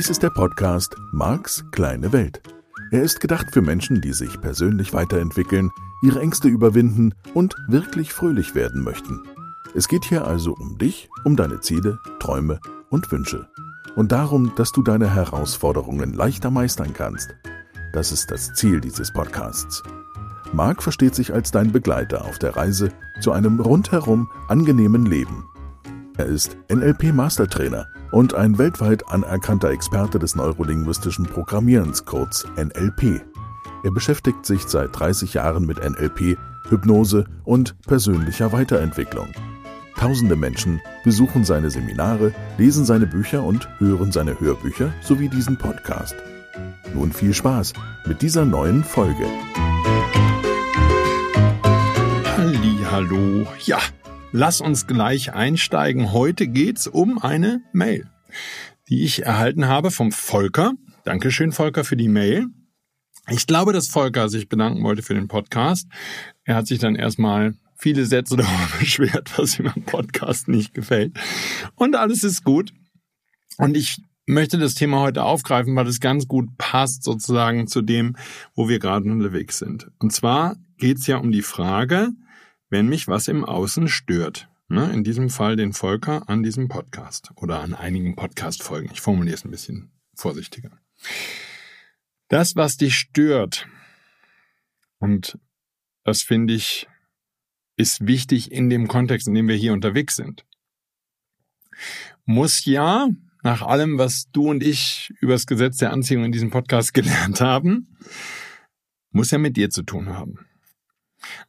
Dies ist der Podcast Marks kleine Welt. Er ist gedacht für Menschen, die sich persönlich weiterentwickeln, ihre Ängste überwinden und wirklich fröhlich werden möchten. Es geht hier also um dich, um deine Ziele, Träume und Wünsche. Und darum, dass du deine Herausforderungen leichter meistern kannst. Das ist das Ziel dieses Podcasts. Marc versteht sich als dein Begleiter auf der Reise zu einem rundherum angenehmen Leben. Er ist NLP-Mastertrainer und ein weltweit anerkannter Experte des neurolinguistischen Programmierens, kurz NLP. Er beschäftigt sich seit 30 Jahren mit NLP, Hypnose und persönlicher Weiterentwicklung. Tausende Menschen besuchen seine Seminare, lesen seine Bücher und hören seine Hörbücher sowie diesen Podcast. Nun viel Spaß mit dieser neuen Folge. Hallo. Ja, lass uns gleich einsteigen. Heute geht's um eine Mail, die ich erhalten habe vom Volker. Dankeschön, Volker, für die Mail. Ich glaube, dass Volker sich bedanken wollte für den Podcast. Er hat sich dann erstmal viele Sätze darüber beschwert, was ihm am Podcast nicht gefällt. Und alles ist gut. Und ich möchte das Thema heute aufgreifen, weil es ganz gut passt sozusagen zu dem, wo wir gerade unterwegs sind. Und zwar geht es ja um die Frage, wenn mich was im Außen stört. Ne? In diesem Fall den Volker an diesem Podcast oder an einigen Podcast-Folgen. Ich formuliere es ein bisschen vorsichtiger. Das, was dich stört, und das finde ich, ist wichtig in dem Kontext, in dem wir hier unterwegs sind, muss ja, nach allem, was du und ich über das Gesetz der Anziehung in diesem Podcast gelernt haben, muss ja mit dir zu tun haben.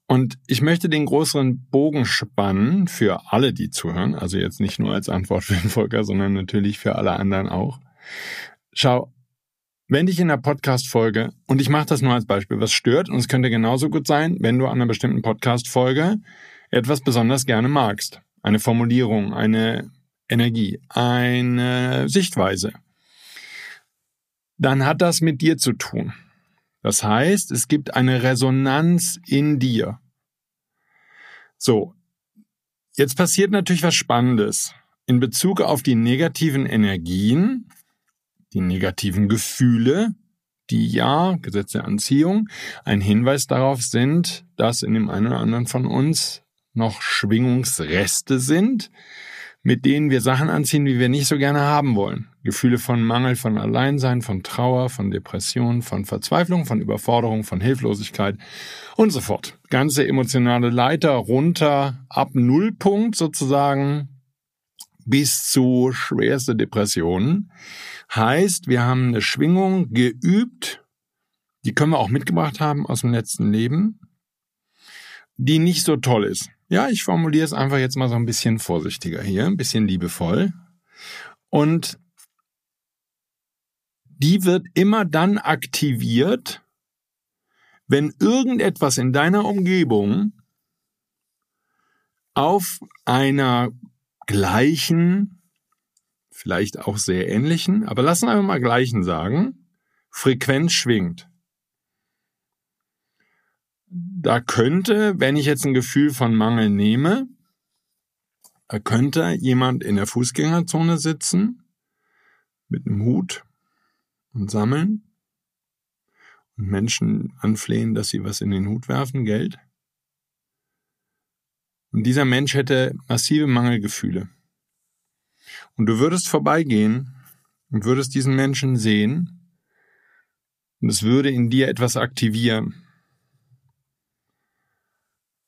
Und ich möchte den größeren Bogen spannen für alle, die zuhören, also jetzt nicht nur als Antwort für den Volker, sondern natürlich für alle anderen auch. Schau, wenn dich in der Podcast-Folge, und ich mache das nur als Beispiel, was stört, und es könnte genauso gut sein, wenn du an einer bestimmten Podcast-Folge etwas besonders gerne magst. Eine Formulierung, eine Energie, eine Sichtweise. Dann hat das mit dir zu tun. Das heißt, es gibt eine Resonanz in dir. So, jetzt passiert natürlich was Spannendes. In Bezug auf die negativen Energien, die negativen Gefühle, die ja, Gesetz der Anziehung, ein Hinweis darauf sind, dass in dem einen oder anderen von uns noch Schwingungsreste sind, mit denen wir Sachen anziehen, die wir nicht so gerne haben wollen. Gefühle von Mangel, von Alleinsein, von Trauer, von Depression, von Verzweiflung, von Überforderung, von Hilflosigkeit und so fort. Ganze emotionale Leiter runter ab Nullpunkt sozusagen bis zu schwerste Depressionen. Heißt, wir haben eine Schwingung geübt, die können wir auch mitgebracht haben aus dem letzten Leben, die nicht so toll ist. Ja, ich formuliere es einfach jetzt mal so ein bisschen vorsichtiger hier, ein bisschen liebevoll. Und die wird immer dann aktiviert, wenn irgendetwas in deiner Umgebung auf einer gleichen, vielleicht auch sehr ähnlichen, aber lassen wir mal gleichen sagen, Frequenz schwingt. Da könnte, wenn ich jetzt ein Gefühl von Mangel nehme, da könnte jemand in der Fußgängerzone sitzen mit einem Hut und sammeln und Menschen anflehen, dass sie was in den Hut werfen, Geld. Und dieser Mensch hätte massive Mangelgefühle. Und du würdest vorbeigehen und würdest diesen Menschen sehen und es würde in dir etwas aktivieren.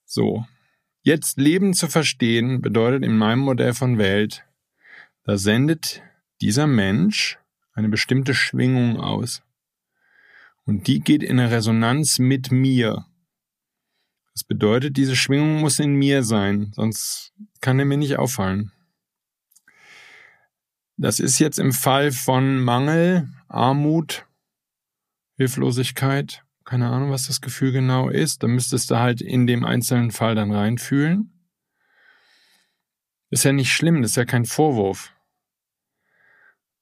So. Jetzt Leben zu verstehen bedeutet in meinem Modell von Welt, da sendet dieser Mensch eine bestimmte Schwingung aus. Und die geht in Resonanz mit mir. Das bedeutet, diese Schwingung muss in mir sein, sonst kann er mir nicht auffallen. Das ist jetzt im Fall von Mangel, Armut, Hilflosigkeit, keine Ahnung, was das Gefühl genau ist. Da müsstest du halt in dem einzelnen Fall dann reinfühlen. Ist ja nicht schlimm, das ist ja kein Vorwurf.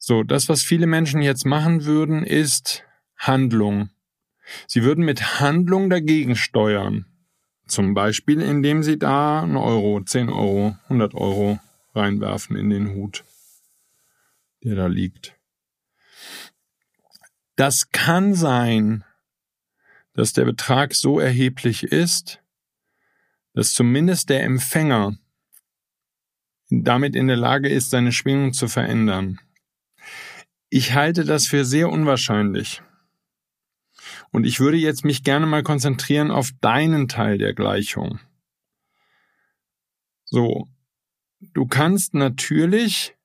So, das, was viele Menschen jetzt machen würden, ist Handlung. Sie würden mit Handlung dagegen steuern. Zum Beispiel, indem sie da einen Euro, 10 Euro, 100 Euro reinwerfen in den Hut, der da liegt. Das kann sein, dass der Betrag so erheblich ist, dass zumindest der Empfänger damit in der Lage ist, seine Schwingung zu verändern. Ich halte das für sehr unwahrscheinlich. Und ich würde jetzt mich gerne mal konzentrieren auf deinen Teil der Gleichung. So, du kannst natürlich,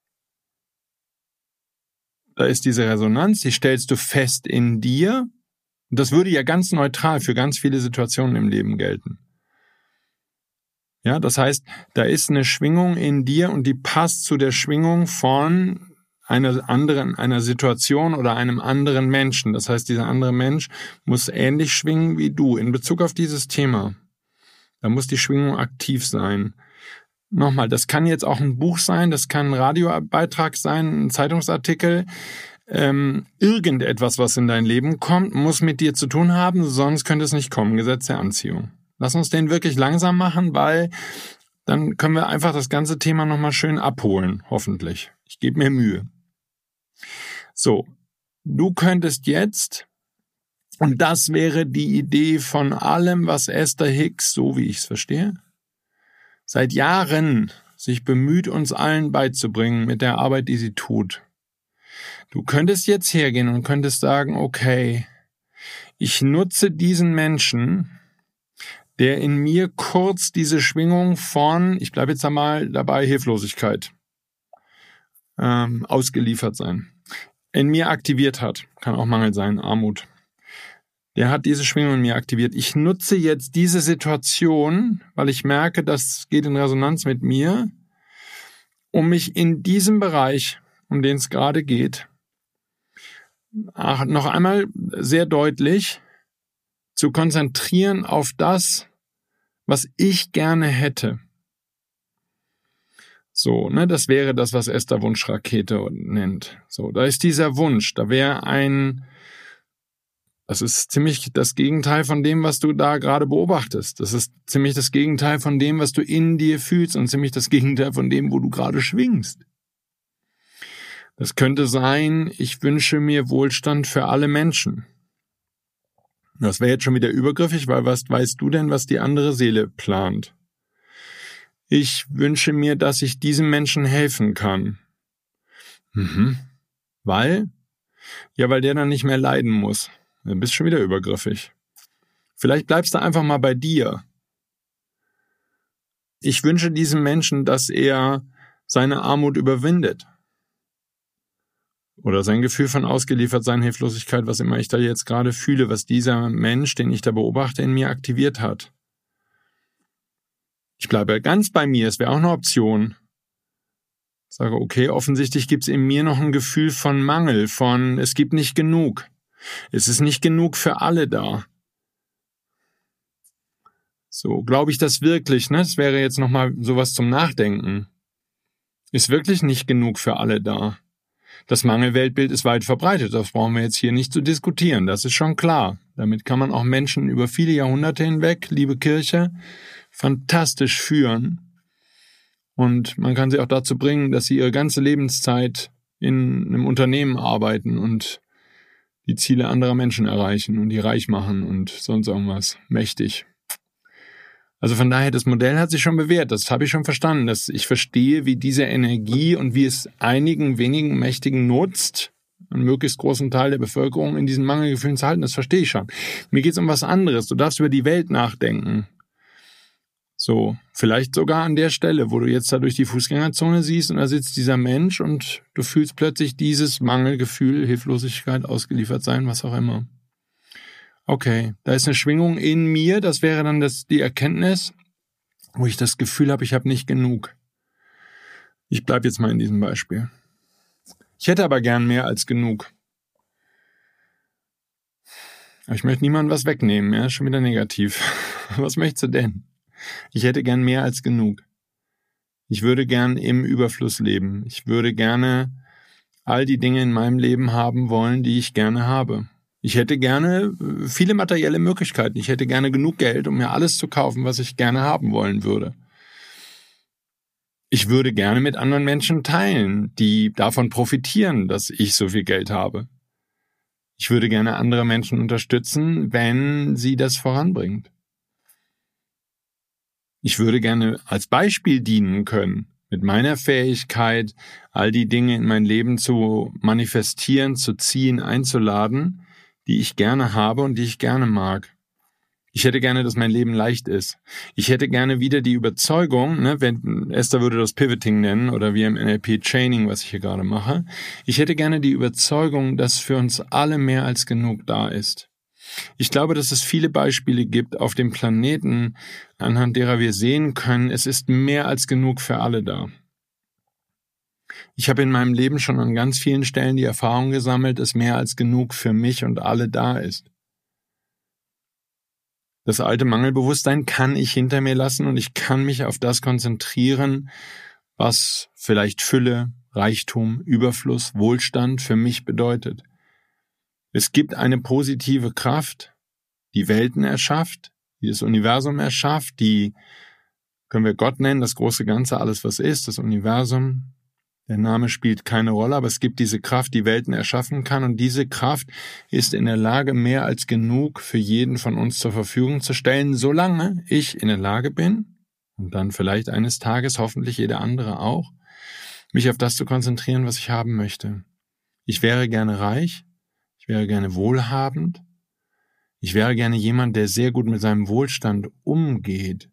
da ist diese Resonanz, die stellst du fest in dir. Und das würde ja ganz neutral für ganz viele Situationen im Leben gelten. Ja, das heißt, da ist eine Schwingung in dir und die passt zu der Schwingung von einer anderen, einer Situation oder einem anderen Menschen. Das heißt, dieser andere Mensch muss ähnlich schwingen wie du in Bezug auf dieses Thema. Da muss die Schwingung aktiv sein. Nochmal, das kann jetzt auch ein Buch sein, das kann ein Radiobeitrag sein, ein Zeitungsartikel. Ähm, irgendetwas, was in dein Leben kommt, muss mit dir zu tun haben, sonst könnte es nicht kommen. Gesetz der Anziehung. Lass uns den wirklich langsam machen, weil dann können wir einfach das ganze Thema nochmal schön abholen, hoffentlich. Ich gebe mir Mühe. So, du könntest jetzt, und das wäre die Idee von allem, was Esther Hicks, so wie ich es verstehe, seit Jahren sich bemüht, uns allen beizubringen mit der Arbeit, die sie tut. Du könntest jetzt hergehen und könntest sagen, okay, ich nutze diesen Menschen, der in mir kurz diese Schwingung von, ich bleibe jetzt einmal dabei, Hilflosigkeit ähm, ausgeliefert sein, in mir aktiviert hat. Kann auch Mangel sein, Armut. Der hat diese Schwingung in mir aktiviert. Ich nutze jetzt diese Situation, weil ich merke, das geht in Resonanz mit mir, um mich in diesem Bereich, um den es gerade geht, noch einmal sehr deutlich zu konzentrieren auf das, was ich gerne hätte. So, ne, das wäre das, was Esther Wunschrakete nennt. So, da ist dieser Wunsch, da wäre ein, das ist ziemlich das Gegenteil von dem, was du da gerade beobachtest. Das ist ziemlich das Gegenteil von dem, was du in dir fühlst und ziemlich das Gegenteil von dem, wo du gerade schwingst. Das könnte sein, ich wünsche mir Wohlstand für alle Menschen. Das wäre jetzt schon wieder übergriffig, weil was weißt du denn, was die andere Seele plant? Ich wünsche mir, dass ich diesem Menschen helfen kann. Mhm. Weil? Ja, weil der dann nicht mehr leiden muss. Du bist schon wieder übergriffig. Vielleicht bleibst du einfach mal bei dir. Ich wünsche diesem Menschen, dass er seine Armut überwindet oder sein Gefühl von ausgeliefert sein, Hilflosigkeit, was immer ich da jetzt gerade fühle, was dieser Mensch, den ich da beobachte, in mir aktiviert hat. Ich bleibe ganz bei mir, es wäre auch eine Option. Sage, okay, offensichtlich gibt es in mir noch ein Gefühl von Mangel, von es gibt nicht genug. Es ist nicht genug für alle da. So, glaube ich das wirklich, ne? Das wäre jetzt nochmal sowas zum Nachdenken. Ist wirklich nicht genug für alle da. Das Mangelweltbild ist weit verbreitet, das brauchen wir jetzt hier nicht zu diskutieren, das ist schon klar. Damit kann man auch Menschen über viele Jahrhunderte hinweg, liebe Kirche, fantastisch führen. Und man kann sie auch dazu bringen, dass sie ihre ganze Lebenszeit in einem Unternehmen arbeiten und die Ziele anderer Menschen erreichen und die reich machen und sonst irgendwas. Mächtig. Also von daher, das Modell hat sich schon bewährt. Das habe ich schon verstanden. Dass ich verstehe, wie diese Energie und wie es einigen wenigen Mächtigen nutzt, einen möglichst großen Teil der Bevölkerung in diesen Mangelgefühlen zu halten. Das verstehe ich schon. Mir geht es um was anderes. Du darfst über die Welt nachdenken. So, vielleicht sogar an der Stelle, wo du jetzt da durch die Fußgängerzone siehst und da sitzt dieser Mensch und du fühlst plötzlich dieses Mangelgefühl, Hilflosigkeit, ausgeliefert sein, was auch immer. Okay, da ist eine Schwingung in mir, das wäre dann das, die Erkenntnis, wo ich das Gefühl habe, ich habe nicht genug. Ich bleibe jetzt mal in diesem Beispiel. Ich hätte aber gern mehr als genug. Aber ich möchte niemandem was wegnehmen, ja, schon wieder negativ. Was möchtest du denn? Ich hätte gern mehr als genug. Ich würde gern im Überfluss leben. Ich würde gerne all die Dinge in meinem Leben haben wollen, die ich gerne habe. Ich hätte gerne äh, viele materielle Möglichkeiten. Ich hätte gerne genug Geld, um mir alles zu kaufen, was ich gerne haben wollen würde. Ich würde gerne mit anderen Menschen teilen, die davon profitieren, dass ich so viel Geld habe. Ich würde gerne andere Menschen unterstützen, wenn sie das voranbringt. Ich würde gerne als Beispiel dienen können, mit meiner Fähigkeit, all die Dinge in mein Leben zu manifestieren, zu ziehen, einzuladen, die ich gerne habe und die ich gerne mag. Ich hätte gerne, dass mein Leben leicht ist. Ich hätte gerne wieder die Überzeugung, ne, wenn Esther würde das Pivoting nennen oder wie im NLP Chaining, was ich hier gerade mache. Ich hätte gerne die Überzeugung, dass für uns alle mehr als genug da ist. Ich glaube, dass es viele Beispiele gibt auf dem Planeten, anhand derer wir sehen können, es ist mehr als genug für alle da. Ich habe in meinem Leben schon an ganz vielen Stellen die Erfahrung gesammelt, dass mehr als genug für mich und alle da ist. Das alte Mangelbewusstsein kann ich hinter mir lassen und ich kann mich auf das konzentrieren, was vielleicht Fülle, Reichtum, Überfluss, Wohlstand für mich bedeutet. Es gibt eine positive Kraft, die Welten erschafft, die das Universum erschafft, die können wir Gott nennen, das große Ganze, alles was ist, das Universum, der Name spielt keine Rolle, aber es gibt diese Kraft, die Welten erschaffen kann und diese Kraft ist in der Lage, mehr als genug für jeden von uns zur Verfügung zu stellen, solange ich in der Lage bin, und dann vielleicht eines Tages hoffentlich jeder andere auch, mich auf das zu konzentrieren, was ich haben möchte. Ich wäre gerne reich, ich wäre gerne wohlhabend, ich wäre gerne jemand, der sehr gut mit seinem Wohlstand umgeht,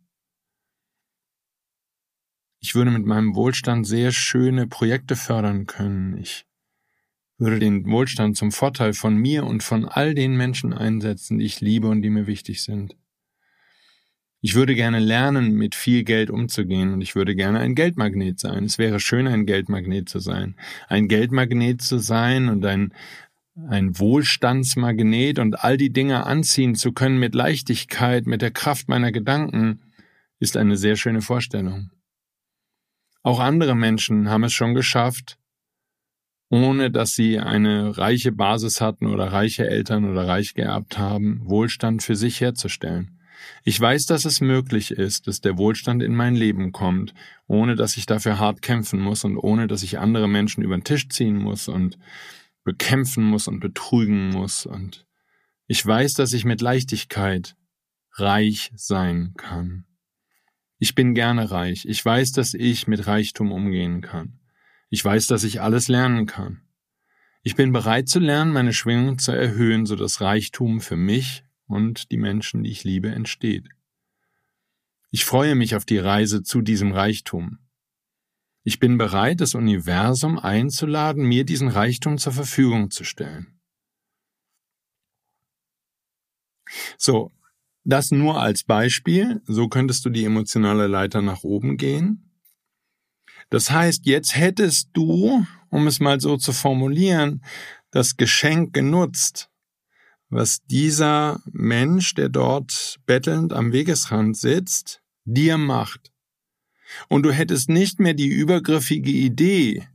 ich würde mit meinem Wohlstand sehr schöne Projekte fördern können. Ich würde den Wohlstand zum Vorteil von mir und von all den Menschen einsetzen, die ich liebe und die mir wichtig sind. Ich würde gerne lernen, mit viel Geld umzugehen und ich würde gerne ein Geldmagnet sein. Es wäre schön, ein Geldmagnet zu sein. Ein Geldmagnet zu sein und ein, ein Wohlstandsmagnet und all die Dinge anziehen zu können mit Leichtigkeit, mit der Kraft meiner Gedanken, ist eine sehr schöne Vorstellung. Auch andere Menschen haben es schon geschafft, ohne dass sie eine reiche Basis hatten oder reiche Eltern oder reich geerbt haben, Wohlstand für sich herzustellen. Ich weiß, dass es möglich ist, dass der Wohlstand in mein Leben kommt, ohne dass ich dafür hart kämpfen muss und ohne dass ich andere Menschen über den Tisch ziehen muss und bekämpfen muss und betrügen muss. Und ich weiß, dass ich mit Leichtigkeit reich sein kann. Ich bin gerne reich. Ich weiß, dass ich mit Reichtum umgehen kann. Ich weiß, dass ich alles lernen kann. Ich bin bereit zu lernen, meine Schwingung zu erhöhen, so dass Reichtum für mich und die Menschen, die ich liebe, entsteht. Ich freue mich auf die Reise zu diesem Reichtum. Ich bin bereit, das Universum einzuladen, mir diesen Reichtum zur Verfügung zu stellen. So, das nur als Beispiel, so könntest du die emotionale Leiter nach oben gehen. Das heißt, jetzt hättest du, um es mal so zu formulieren, das Geschenk genutzt, was dieser Mensch, der dort bettelnd am Wegesrand sitzt, dir macht. Und du hättest nicht mehr die übergriffige Idee,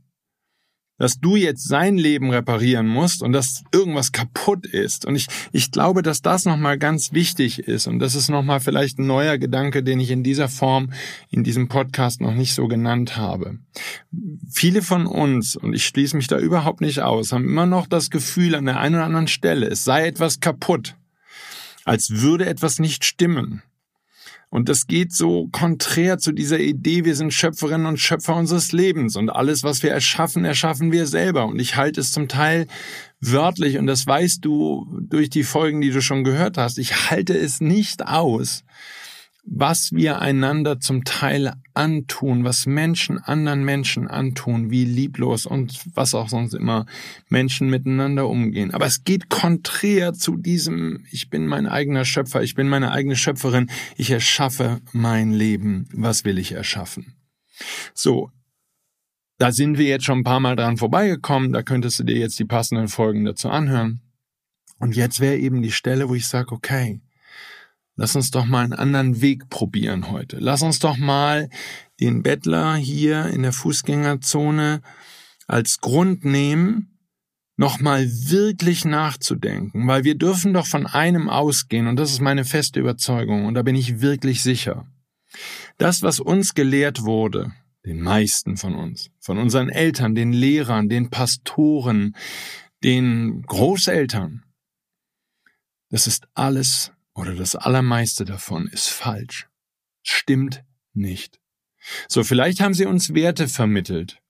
dass du jetzt sein Leben reparieren musst und dass irgendwas kaputt ist. Und ich, ich glaube, dass das nochmal ganz wichtig ist. Und das ist nochmal vielleicht ein neuer Gedanke, den ich in dieser Form in diesem Podcast noch nicht so genannt habe. Viele von uns, und ich schließe mich da überhaupt nicht aus, haben immer noch das Gefühl an der einen oder anderen Stelle, es sei etwas kaputt. Als würde etwas nicht stimmen. Und das geht so konträr zu dieser Idee, wir sind Schöpferinnen und Schöpfer unseres Lebens und alles, was wir erschaffen, erschaffen wir selber. Und ich halte es zum Teil wörtlich, und das weißt du durch die Folgen, die du schon gehört hast, ich halte es nicht aus, was wir einander zum Teil antun, was Menschen anderen Menschen antun, wie lieblos und was auch sonst immer Menschen miteinander umgehen. Aber es geht konträr zu diesem, ich bin mein eigener Schöpfer, ich bin meine eigene Schöpferin, ich erschaffe mein Leben. Was will ich erschaffen? So. Da sind wir jetzt schon ein paar Mal dran vorbeigekommen, da könntest du dir jetzt die passenden Folgen dazu anhören. Und jetzt wäre eben die Stelle, wo ich sage, okay, Lass uns doch mal einen anderen Weg probieren heute. Lass uns doch mal den Bettler hier in der Fußgängerzone als Grund nehmen, nochmal wirklich nachzudenken, weil wir dürfen doch von einem ausgehen und das ist meine feste Überzeugung und da bin ich wirklich sicher. Das, was uns gelehrt wurde, den meisten von uns, von unseren Eltern, den Lehrern, den Pastoren, den Großeltern. Das ist alles oder das Allermeiste davon ist falsch. Stimmt nicht. So, vielleicht haben sie uns Werte vermittelt.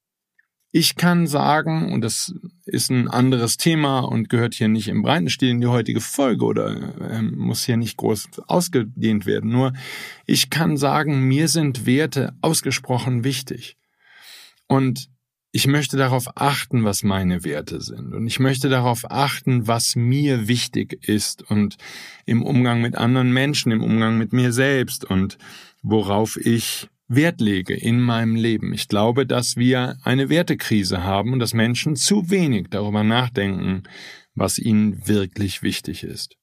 Ich kann sagen, und das ist ein anderes Thema und gehört hier nicht im breiten Stil in die heutige Folge oder äh, muss hier nicht groß ausgedehnt werden. Nur ich kann sagen, mir sind Werte ausgesprochen wichtig. Und ich möchte darauf achten, was meine Werte sind. Und ich möchte darauf achten, was mir wichtig ist und im Umgang mit anderen Menschen, im Umgang mit mir selbst und worauf ich Wert lege in meinem Leben. Ich glaube, dass wir eine Wertekrise haben und dass Menschen zu wenig darüber nachdenken, was ihnen wirklich wichtig ist.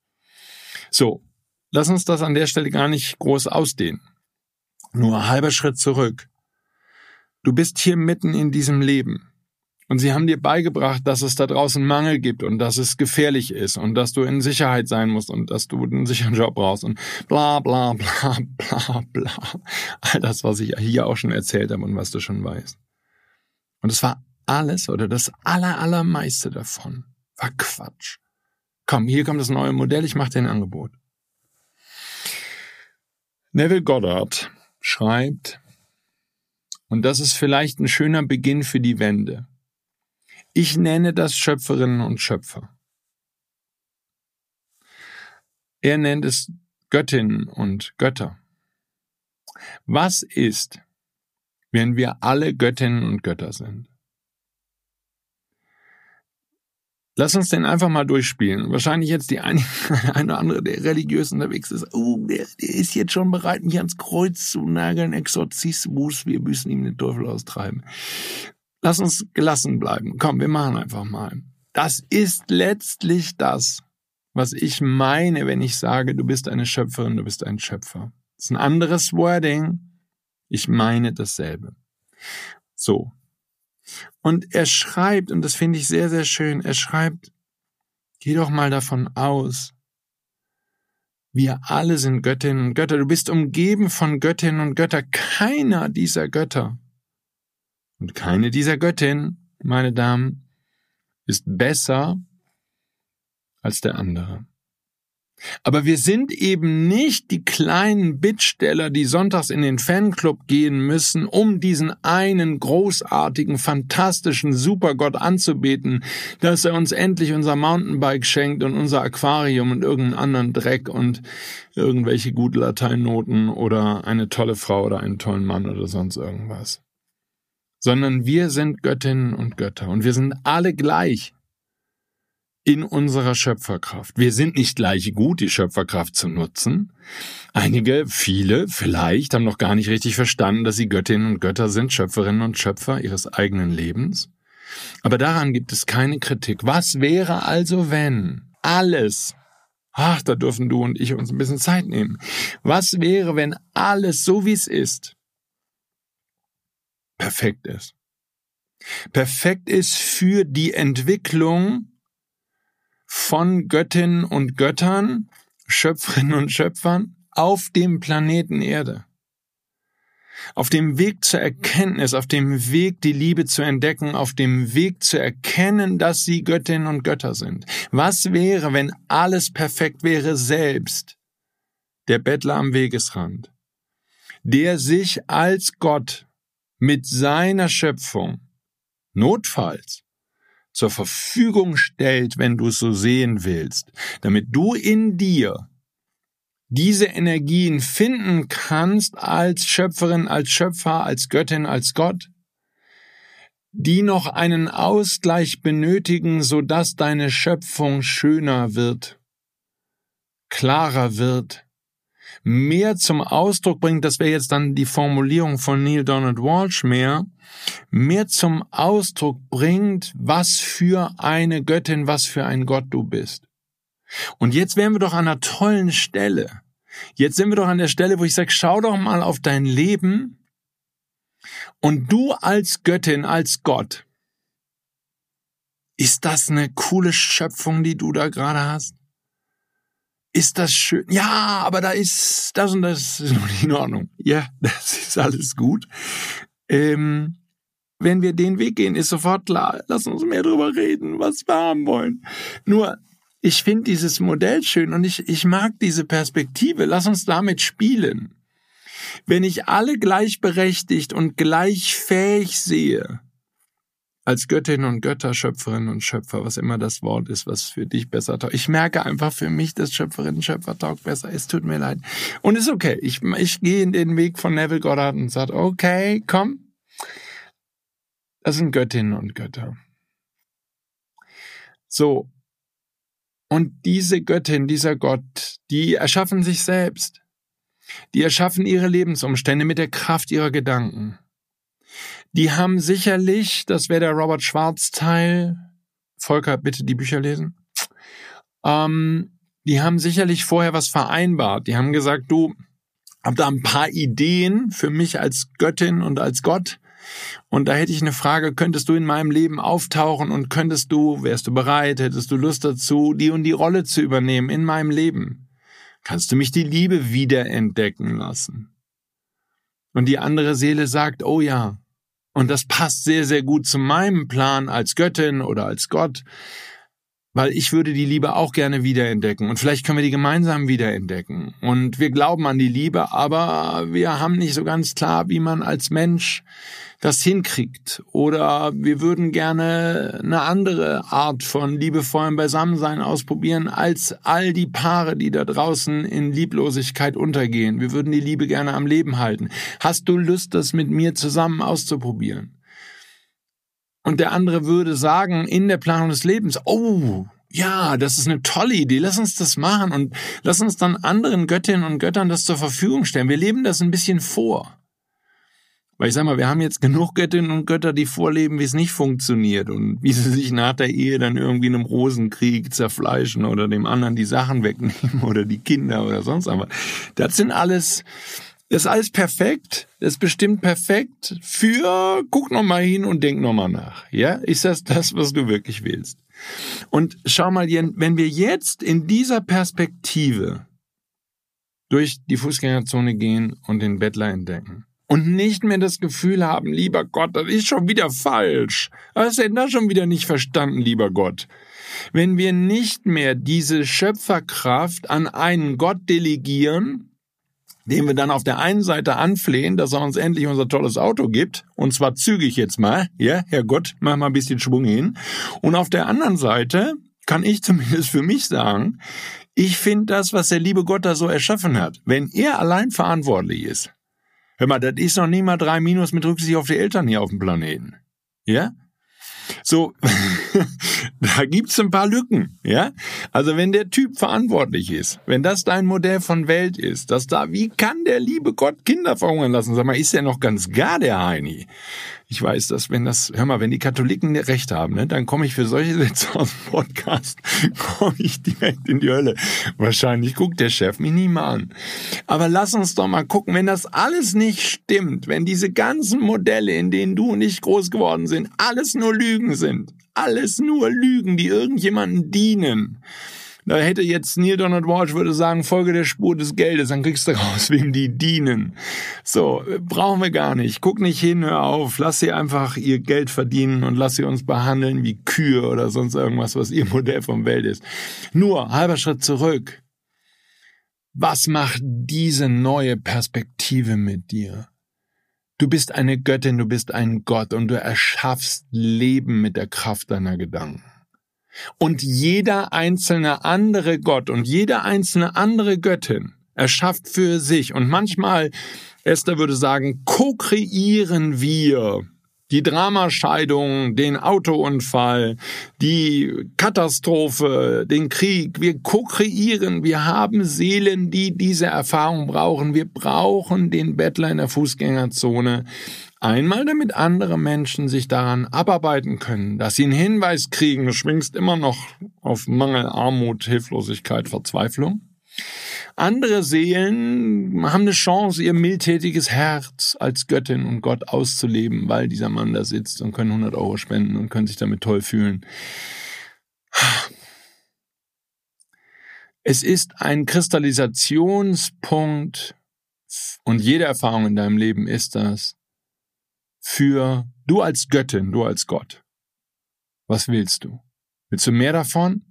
So, lass uns das an der Stelle gar nicht groß ausdehnen. Nur halber Schritt zurück. Du bist hier mitten in diesem Leben. Und sie haben dir beigebracht, dass es da draußen Mangel gibt und dass es gefährlich ist und dass du in Sicherheit sein musst und dass du einen sicheren Job brauchst und bla bla bla bla bla. All das, was ich hier auch schon erzählt habe und was du schon weißt. Und es war alles oder das aller, allermeiste davon war Quatsch. Komm, hier kommt das neue Modell, ich mache dir ein Angebot. Neville Goddard schreibt, und das ist vielleicht ein schöner Beginn für die Wende. Ich nenne das Schöpferinnen und Schöpfer. Er nennt es Göttinnen und Götter. Was ist, wenn wir alle Göttinnen und Götter sind? Lass uns den einfach mal durchspielen. Wahrscheinlich jetzt die eine, eine oder andere, der religiös unterwegs ist. Oh, der, der ist jetzt schon bereit, mich ans Kreuz zu nageln. Exorzismus, wir müssen ihm den Teufel austreiben. Lass uns gelassen bleiben. Komm, wir machen einfach mal. Das ist letztlich das, was ich meine, wenn ich sage, du bist eine Schöpferin, du bist ein Schöpfer. Das ist ein anderes Wording. Ich meine dasselbe. So. Und er schreibt, und das finde ich sehr, sehr schön, er schreibt, geh doch mal davon aus, wir alle sind Göttinnen und Götter. Du bist umgeben von Göttinnen und Götter. Keiner dieser Götter und keine dieser Göttinnen, meine Damen, ist besser als der andere. Aber wir sind eben nicht die kleinen Bittsteller, die sonntags in den Fanclub gehen müssen, um diesen einen großartigen, fantastischen Supergott anzubeten, dass er uns endlich unser Mountainbike schenkt und unser Aquarium und irgendeinen anderen Dreck und irgendwelche gute Lateinnoten oder eine tolle Frau oder einen tollen Mann oder sonst irgendwas. Sondern wir sind Göttinnen und Götter und wir sind alle gleich in unserer Schöpferkraft. Wir sind nicht gleich gut, die Schöpferkraft zu nutzen. Einige, viele, vielleicht haben noch gar nicht richtig verstanden, dass sie Göttinnen und Götter sind, Schöpferinnen und Schöpfer ihres eigenen Lebens. Aber daran gibt es keine Kritik. Was wäre also, wenn alles, ach, da dürfen du und ich uns ein bisschen Zeit nehmen. Was wäre, wenn alles so wie es ist, perfekt ist. Perfekt ist für die Entwicklung von Göttinnen und Göttern, Schöpferinnen und Schöpfern auf dem Planeten Erde. Auf dem Weg zur Erkenntnis, auf dem Weg, die Liebe zu entdecken, auf dem Weg zu erkennen, dass sie Göttinnen und Götter sind. Was wäre, wenn alles perfekt wäre selbst? Der Bettler am Wegesrand, der sich als Gott mit seiner Schöpfung notfalls zur Verfügung stellt, wenn du es so sehen willst, damit du in dir diese Energien finden kannst als Schöpferin, als Schöpfer, als Göttin, als Gott, die noch einen Ausgleich benötigen, so dass deine Schöpfung schöner wird, klarer wird, mehr zum Ausdruck bringt, das wäre jetzt dann die Formulierung von Neil Donald Walsh mehr, mehr zum Ausdruck bringt, was für eine Göttin, was für ein Gott du bist. Und jetzt wären wir doch an einer tollen Stelle. Jetzt sind wir doch an der Stelle, wo ich sage, schau doch mal auf dein Leben und du als Göttin, als Gott, ist das eine coole Schöpfung, die du da gerade hast? Ist das schön. Ja, aber da ist das und das ist noch nicht in Ordnung. Ja, das ist alles gut. Ähm, wenn wir den Weg gehen, ist sofort klar, lass uns mehr drüber reden, was wir haben wollen. Nur, ich finde dieses Modell schön und ich, ich mag diese Perspektive. Lass uns damit spielen. Wenn ich alle gleichberechtigt und gleichfähig sehe, als Göttin und Götter, Schöpferin und Schöpfer, was immer das Wort ist, was für dich besser taugt. Ich merke einfach für mich, dass Schöpferin und Schöpfer taugt besser. Es tut mir leid. Und ist okay. Ich, ich gehe in den Weg von Neville Goddard und sage, okay, komm. Das sind Göttinnen und Götter. So. Und diese Göttin, dieser Gott, die erschaffen sich selbst. Die erschaffen ihre Lebensumstände mit der Kraft ihrer Gedanken. Die haben sicherlich, das wäre der Robert Schwarz Teil, Volker, bitte die Bücher lesen. Ähm, die haben sicherlich vorher was vereinbart. Die haben gesagt, du, hab da ein paar Ideen für mich als Göttin und als Gott. Und da hätte ich eine Frage, könntest du in meinem Leben auftauchen und könntest du, wärst du bereit, hättest du Lust dazu, die und die Rolle zu übernehmen in meinem Leben? Kannst du mich die Liebe wiederentdecken lassen? Und die andere Seele sagt, oh ja, und das passt sehr, sehr gut zu meinem Plan als Göttin oder als Gott, weil ich würde die Liebe auch gerne wiederentdecken. Und vielleicht können wir die gemeinsam wiederentdecken. Und wir glauben an die Liebe, aber wir haben nicht so ganz klar, wie man als Mensch das hinkriegt. Oder wir würden gerne eine andere Art von liebevollem Beisammensein ausprobieren als all die Paare, die da draußen in Lieblosigkeit untergehen. Wir würden die Liebe gerne am Leben halten. Hast du Lust, das mit mir zusammen auszuprobieren? Und der andere würde sagen, in der Planung des Lebens, oh, ja, das ist eine tolle Idee, lass uns das machen und lass uns dann anderen Göttinnen und Göttern das zur Verfügung stellen. Wir leben das ein bisschen vor. Weil ich sag mal, wir haben jetzt genug Göttinnen und Götter, die vorleben, wie es nicht funktioniert und wie sie sich nach der Ehe dann irgendwie in einem Rosenkrieg zerfleischen oder dem anderen die Sachen wegnehmen oder die Kinder oder sonst was. Das sind alles, das ist alles perfekt. Das ist bestimmt perfekt für, guck nochmal hin und denk nochmal nach. Ja, ist das das, was du wirklich willst? Und schau mal, wenn wir jetzt in dieser Perspektive durch die Fußgängerzone gehen und den Bettler entdecken, und nicht mehr das Gefühl haben, lieber Gott, das ist schon wieder falsch. Was ist denn da schon wieder nicht verstanden, lieber Gott? Wenn wir nicht mehr diese Schöpferkraft an einen Gott delegieren, den wir dann auf der einen Seite anflehen, dass er uns endlich unser tolles Auto gibt, und zwar zügig jetzt mal, ja, Herr Gott, mach mal ein bisschen Schwung hin. Und auf der anderen Seite kann ich zumindest für mich sagen, ich finde das, was der liebe Gott da so erschaffen hat, wenn er allein verantwortlich ist, Hör mal, das ist noch nie mal drei Minus mit Rücksicht auf die Eltern hier auf dem Planeten. Ja? So, da gibt's ein paar Lücken, ja? Also wenn der Typ verantwortlich ist, wenn das dein Modell von Welt ist, dass da, wie kann der liebe Gott Kinder verhungern lassen? Sag mal, ist der noch ganz gar der Heini? Ich weiß, dass wenn das, hör mal, wenn die Katholiken recht haben, ne, dann komme ich für solche Sätze aus dem Podcast, komme ich direkt in die Hölle. Wahrscheinlich guckt der Chef mich nie mal an. Aber lass uns doch mal gucken, wenn das alles nicht stimmt, wenn diese ganzen Modelle, in denen du und ich groß geworden sind, alles nur Lügen sind, alles nur Lügen, die irgendjemanden dienen, da hätte jetzt Neil Donald Walsh würde sagen, Folge der Spur des Geldes, dann kriegst du raus, wem die dienen. So, brauchen wir gar nicht. Guck nicht hin, hör auf. Lass sie einfach ihr Geld verdienen und lass sie uns behandeln wie Kühe oder sonst irgendwas, was ihr Modell vom Welt ist. Nur, halber Schritt zurück. Was macht diese neue Perspektive mit dir? Du bist eine Göttin, du bist ein Gott und du erschaffst Leben mit der Kraft deiner Gedanken. Und jeder einzelne andere Gott und jede einzelne andere Göttin erschafft für sich. Und manchmal, Esther würde sagen, ko-kreieren wir die Dramascheidung, den Autounfall, die Katastrophe, den Krieg. Wir ko-kreieren, wir haben Seelen, die diese Erfahrung brauchen. Wir brauchen den Bettler in der Fußgängerzone. Einmal damit andere Menschen sich daran abarbeiten können, dass sie einen Hinweis kriegen, du schwingst immer noch auf Mangel, Armut, Hilflosigkeit, Verzweiflung. Andere Seelen haben eine Chance, ihr mildtätiges Herz als Göttin und Gott auszuleben, weil dieser Mann da sitzt und können 100 Euro spenden und können sich damit toll fühlen. Es ist ein Kristallisationspunkt und jede Erfahrung in deinem Leben ist das, für du als Göttin, du als Gott. Was willst du? Willst du mehr davon?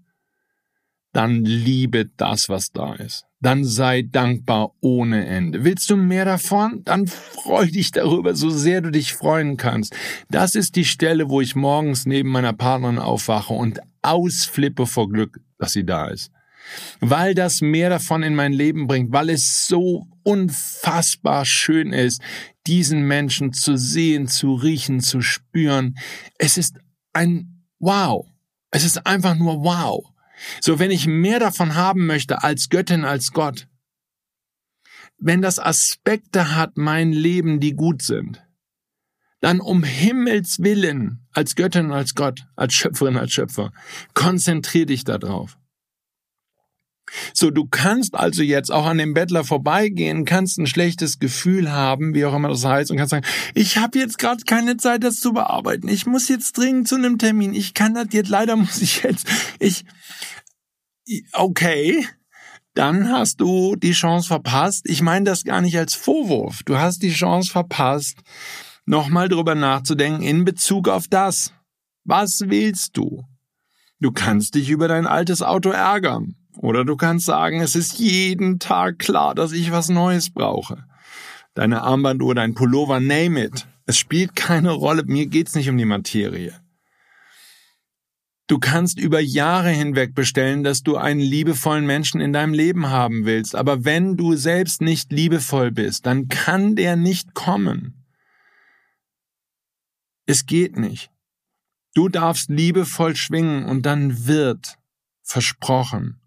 Dann liebe das, was da ist. Dann sei dankbar ohne Ende. Willst du mehr davon? Dann freu dich darüber, so sehr du dich freuen kannst. Das ist die Stelle, wo ich morgens neben meiner Partnerin aufwache und ausflippe vor Glück, dass sie da ist. Weil das mehr davon in mein Leben bringt, weil es so unfassbar schön ist, diesen Menschen zu sehen, zu riechen, zu spüren. Es ist ein Wow. Es ist einfach nur wow. So, wenn ich mehr davon haben möchte als Göttin, als Gott, wenn das Aspekte hat, mein Leben, die gut sind, dann um Himmels Willen, als Göttin, als Gott, als Schöpferin, als Schöpfer, konzentrier dich darauf. So, du kannst also jetzt auch an dem Bettler vorbeigehen, kannst ein schlechtes Gefühl haben, wie auch immer das heißt, und kannst sagen, ich habe jetzt gerade keine Zeit, das zu bearbeiten. Ich muss jetzt dringend zu einem Termin. Ich kann das jetzt, leider muss ich jetzt, ich, okay, dann hast du die Chance verpasst. Ich meine das gar nicht als Vorwurf. Du hast die Chance verpasst, nochmal drüber nachzudenken in Bezug auf das. Was willst du? Du kannst dich über dein altes Auto ärgern. Oder du kannst sagen, es ist jeden Tag klar, dass ich was Neues brauche. Deine Armbanduhr, dein Pullover, name it. Es spielt keine Rolle. Mir geht's nicht um die Materie. Du kannst über Jahre hinweg bestellen, dass du einen liebevollen Menschen in deinem Leben haben willst. Aber wenn du selbst nicht liebevoll bist, dann kann der nicht kommen. Es geht nicht. Du darfst liebevoll schwingen und dann wird, versprochen,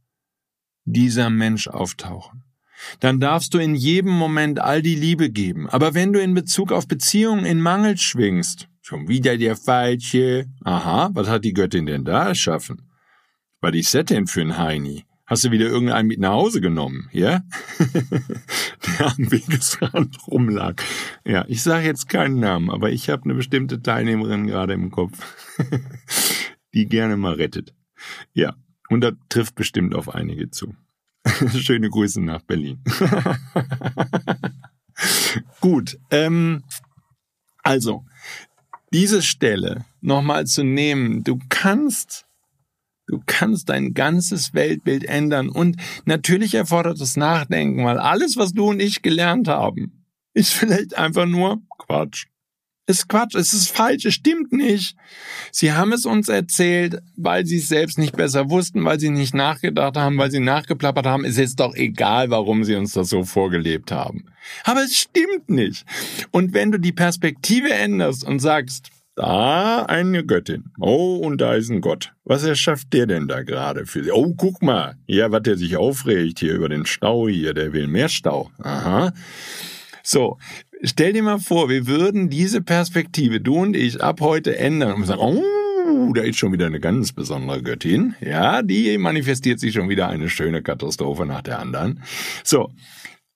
dieser Mensch auftauchen. Dann darfst du in jedem Moment all die Liebe geben. Aber wenn du in Bezug auf Beziehungen in Mangel schwingst, schon wieder der Falsche. Aha, was hat die Göttin denn da erschaffen? Was ist das denn für ein Heini? Hast du wieder irgendeinen mit nach Hause genommen, ja? der am Wegesrand rumlag. Ja, ich sage jetzt keinen Namen, aber ich habe eine bestimmte Teilnehmerin gerade im Kopf, die gerne mal rettet. Ja, und das trifft bestimmt auf einige zu. Schöne Grüße nach Berlin. Gut, ähm, also, diese Stelle nochmal zu nehmen, du kannst, du kannst dein ganzes Weltbild ändern und natürlich erfordert es Nachdenken, weil alles, was du und ich gelernt haben, ist vielleicht einfach nur Quatsch ist Quatsch, es ist falsch, es stimmt nicht. Sie haben es uns erzählt, weil sie es selbst nicht besser wussten, weil sie nicht nachgedacht haben, weil sie nachgeplappert haben. Ist doch egal, warum sie uns das so vorgelebt haben. Aber es stimmt nicht. Und wenn du die Perspektive änderst und sagst, da eine Göttin. Oh, und da ist ein Gott. Was erschafft der denn da gerade für sie? Oh, guck mal. Ja, was der sich aufregt hier über den Stau hier. Der will mehr Stau. Aha. So, Stell dir mal vor, wir würden diese Perspektive, du und ich, ab heute ändern und sagen, oh, da ist schon wieder eine ganz besondere Göttin. Ja, die manifestiert sich schon wieder eine schöne Katastrophe nach der anderen. So.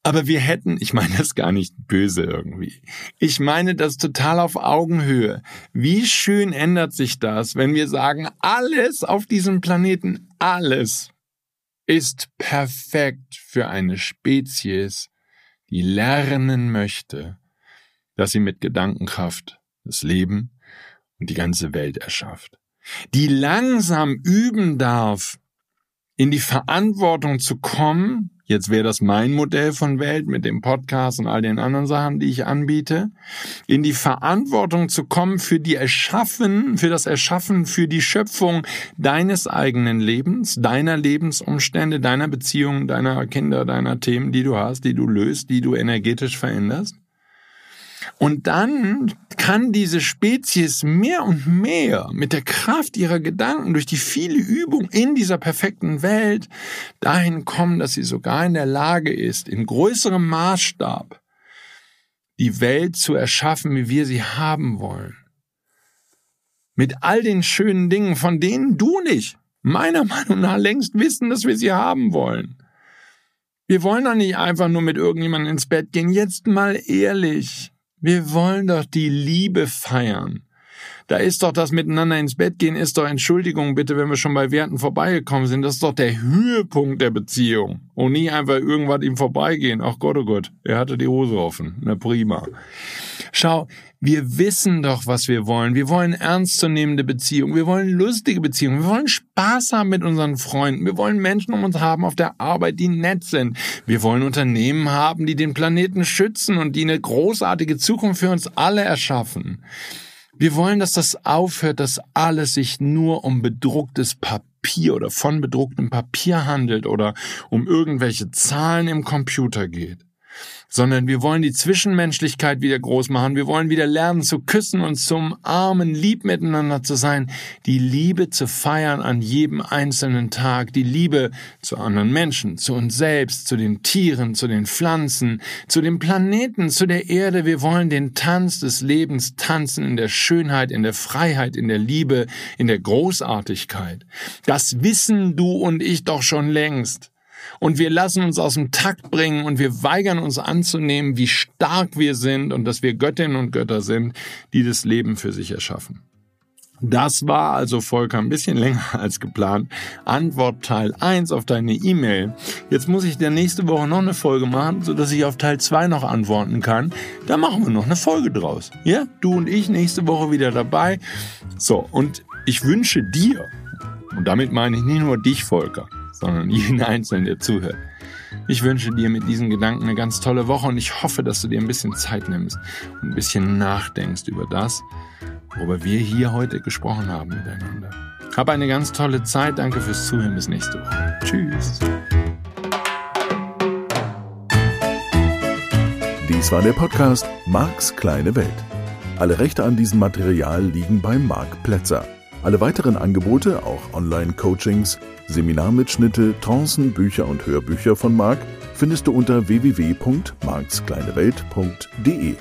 Aber wir hätten, ich meine das gar nicht böse irgendwie. Ich meine das total auf Augenhöhe. Wie schön ändert sich das, wenn wir sagen, alles auf diesem Planeten, alles ist perfekt für eine Spezies, die lernen möchte, dass sie mit Gedankenkraft das Leben und die ganze Welt erschafft, die langsam üben darf, in die Verantwortung zu kommen, Jetzt wäre das mein Modell von Welt mit dem Podcast und all den anderen Sachen, die ich anbiete, in die Verantwortung zu kommen für die Erschaffen, für das Erschaffen, für die Schöpfung deines eigenen Lebens, deiner Lebensumstände, deiner Beziehungen, deiner Kinder, deiner Themen, die du hast, die du löst, die du energetisch veränderst. Und dann kann diese Spezies mehr und mehr mit der Kraft ihrer Gedanken durch die viele Übung in dieser perfekten Welt dahin kommen, dass sie sogar in der Lage ist, in größerem Maßstab die Welt zu erschaffen, wie wir sie haben wollen. Mit all den schönen Dingen, von denen du nicht, meiner Meinung nach, längst wissen, dass wir sie haben wollen. Wir wollen doch nicht einfach nur mit irgendjemandem ins Bett gehen. Jetzt mal ehrlich. Wir wollen doch die Liebe feiern. Da ist doch das miteinander ins Bett gehen, ist doch Entschuldigung bitte, wenn wir schon bei Werten vorbeigekommen sind. Das ist doch der Höhepunkt der Beziehung. Und nie einfach irgendwas ihm vorbeigehen. Ach Gott, oh Gott, er hatte die Hose offen. Na prima. Schau, wir wissen doch, was wir wollen. Wir wollen ernstzunehmende Beziehungen. Wir wollen lustige Beziehungen. Wir wollen Spaß haben mit unseren Freunden. Wir wollen Menschen um uns haben auf der Arbeit, die nett sind. Wir wollen Unternehmen haben, die den Planeten schützen und die eine großartige Zukunft für uns alle erschaffen. Wir wollen, dass das aufhört, dass alles sich nur um bedrucktes Papier oder von bedrucktem Papier handelt oder um irgendwelche Zahlen im Computer geht sondern wir wollen die Zwischenmenschlichkeit wieder groß machen. Wir wollen wieder lernen zu küssen und zum Armen lieb miteinander zu sein, die Liebe zu feiern an jedem einzelnen Tag, die Liebe zu anderen Menschen, zu uns selbst, zu den Tieren, zu den Pflanzen, zu dem Planeten, zu der Erde. Wir wollen den Tanz des Lebens tanzen in der Schönheit, in der Freiheit, in der Liebe, in der Großartigkeit. Das wissen du und ich doch schon längst und wir lassen uns aus dem Takt bringen und wir weigern uns anzunehmen, wie stark wir sind und dass wir Göttinnen und Götter sind, die das Leben für sich erschaffen. Das war also Volker ein bisschen länger als geplant. Antwort Teil 1 auf deine E-Mail. Jetzt muss ich der nächste Woche noch eine Folge machen, sodass ich auf Teil 2 noch antworten kann. Da machen wir noch eine Folge draus. Ja, du und ich nächste Woche wieder dabei. So, und ich wünsche dir, und damit meine ich nicht nur dich, Volker, sondern jeden Einzelnen, der zuhört. Ich wünsche dir mit diesen Gedanken eine ganz tolle Woche und ich hoffe, dass du dir ein bisschen Zeit nimmst und ein bisschen nachdenkst über das, worüber wir hier heute gesprochen haben miteinander. Hab eine ganz tolle Zeit. Danke fürs Zuhören. Bis nächste Woche. Tschüss. Dies war der Podcast Marks kleine Welt. Alle Rechte an diesem Material liegen bei Marc Plätzer. Alle weiteren Angebote, auch Online-Coachings, Seminarmitschnitte, Trancen, Bücher und Hörbücher von Marc findest du unter www.markskleinewelt.de.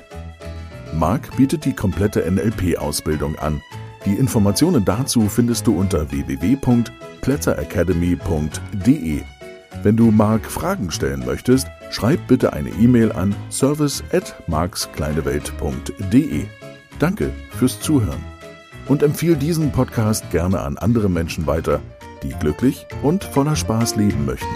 Marc bietet die komplette NLP-Ausbildung an. Die Informationen dazu findest du unter www.plätzeracademy.de. Wenn du Marc Fragen stellen möchtest, schreib bitte eine E-Mail an service at markskleinewelt.de. Danke fürs Zuhören und empfiehl diesen Podcast gerne an andere Menschen weiter, die glücklich und voller Spaß leben möchten.